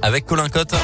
avec Colin Cotte.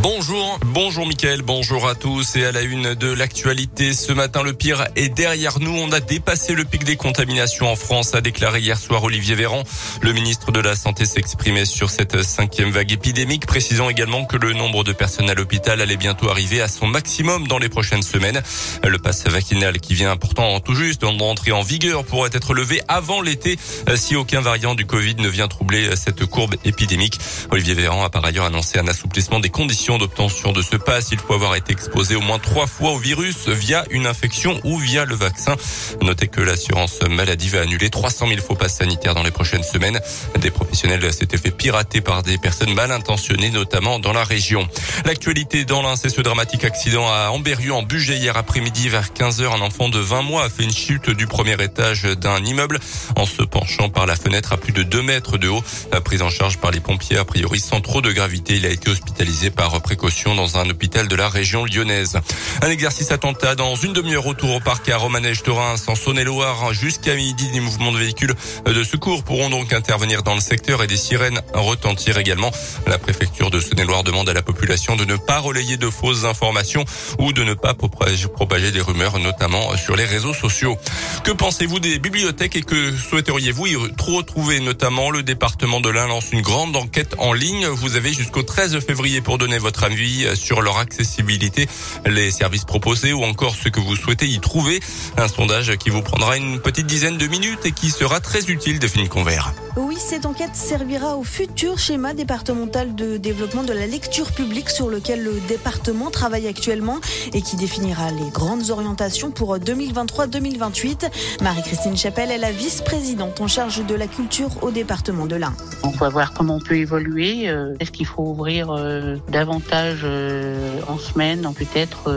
Bonjour, bonjour Mickaël, bonjour à tous et à la une de l'actualité. Ce matin, le pire est derrière nous. On a dépassé le pic des contaminations en France, a déclaré hier soir Olivier Véran. Le ministre de la Santé s'exprimait sur cette cinquième vague épidémique, précisant également que le nombre de personnes à l'hôpital allait bientôt arriver à son maximum dans les prochaines semaines. Le pass vaccinal qui vient pourtant tout juste d'entrer en vigueur pourrait être levé avant l'été si aucun variant du Covid ne vient troubler cette courbe épidémique. Olivier Véran a par ailleurs annoncé un assouplissement des conditions d'obtention de ce pass, il faut avoir été exposé au moins trois fois au virus via une infection ou via le vaccin. Notez que l'assurance maladie va annuler 300 000 faux passes sanitaires dans les prochaines semaines. Des professionnels s'étaient fait pirater par des personnes mal intentionnées, notamment dans la région. L'actualité dans l'un, c'est ce dramatique accident à Amberieu en Bugey hier après-midi vers 15h. Un enfant de 20 mois a fait une chute du premier étage d'un immeuble en se penchant par la fenêtre à plus de 2 mètres de haut. Prise en charge par les pompiers, a priori sans trop de gravité, il a été hospitalisé par précaution dans un hôpital de la région lyonnaise. Un exercice attentat dans une demi-heure autour au parc à Romanèche-Torin, en Saône-et-Loire, jusqu'à midi. Des mouvements de véhicules de secours pourront donc intervenir dans le secteur et des sirènes retentir également. La préfecture de Saône-et-Loire demande à la population de ne pas relayer de fausses informations ou de ne pas propager des rumeurs, notamment sur les réseaux sociaux. Que pensez-vous des bibliothèques et que souhaiteriez-vous y retrouver Notamment, le département de l'Ain lance une grande enquête en ligne. Vous avez jusqu'au 13 février pour donner votre votre avis sur leur accessibilité, les services proposés ou encore ce que vous souhaitez y trouver. Un sondage qui vous prendra une petite dizaine de minutes et qui sera très utile, Delphine Convert. Oui, cette enquête servira au futur schéma départemental de développement de la lecture publique sur lequel le département travaille actuellement et qui définira les grandes orientations pour 2023-2028. Marie-Christine Chapelle est la vice-présidente en charge de la culture au département de l'Ain. On va voir comment on peut évoluer. Euh, est-ce qu'il faut ouvrir euh, davantage euh, en semaine, peut-être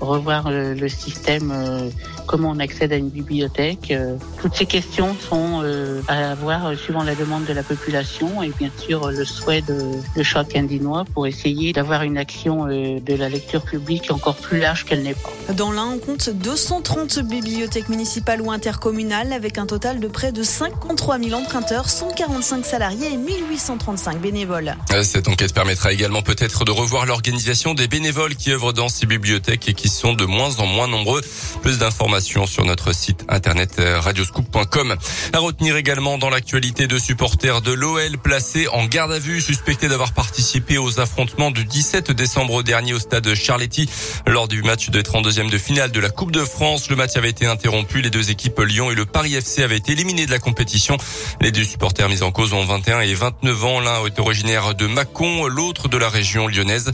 revoir le système, comment on accède à une bibliothèque. Toutes ces questions sont à avoir suivant la demande de la population et bien sûr le souhait de, de chaque Indinois pour essayer d'avoir une action euh, de la lecture publique encore plus large qu'elle n'est pas. Dans l'un, on compte 230 bibliothèques municipales ou intercommunales avec un total de près de 53 000 emprunteurs, 145 salariés et 1835 bénévoles. Euh, cette enquête permettra également peut-être de revoir l'organisation des bénévoles qui œuvrent dans ces bibliothèques et qui sont de moins en moins nombreux. Plus d'informations sur notre site internet euh, radioscoop.com. À retenir également dans l'actualité de supporters de l'OL placés en garde à vue, suspectés d'avoir participé aux affrontements du 17 décembre dernier au stade Charletti lors du match de 32e de finale de la Coupe de France. Le match avait été interrompu. Les deux équipes Lyon et le Paris FC avaient été éliminés de la compétition. Les deux supporters mis en cause ont 21 et 29 ans. L'un est originaire de Mâcon, l'autre de la région lyonnaise.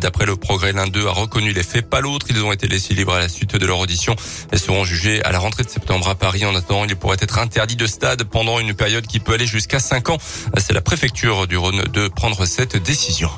D'après le progrès, l'un d'eux a reconnu les faits, pas l'autre. Ils ont été laissés libres à la suite de leur audition et seront jugés à la rentrée de septembre à Paris. En attendant, il pourrait être interdit de stade pendant une période qui peut aller jusqu'à 5 ans. C'est la préfecture du Rhône de prendre cette décision.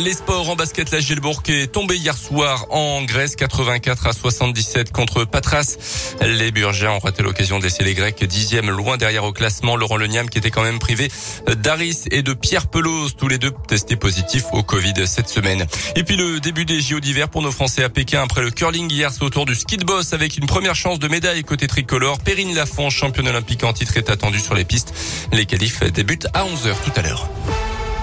Les sports en basket, la Gilbourg est tombé hier soir en Grèce, 84 à 77 contre Patras. Les Burgiens ont raté l'occasion d'essayer les Grecs, dixième loin derrière au classement. Laurent Leniam qui était quand même privé d'Aris et de Pierre Pelos, tous les deux testés positifs au Covid cette semaine. Et puis le début des JO d'hiver pour nos Français à Pékin après le curling hier, c'est autour du ski de boss avec une première chance de médaille côté tricolore. Perrine Lafont, championne olympique en titre, est attendue sur les pistes. Les qualifs débutent à 11h tout à l'heure.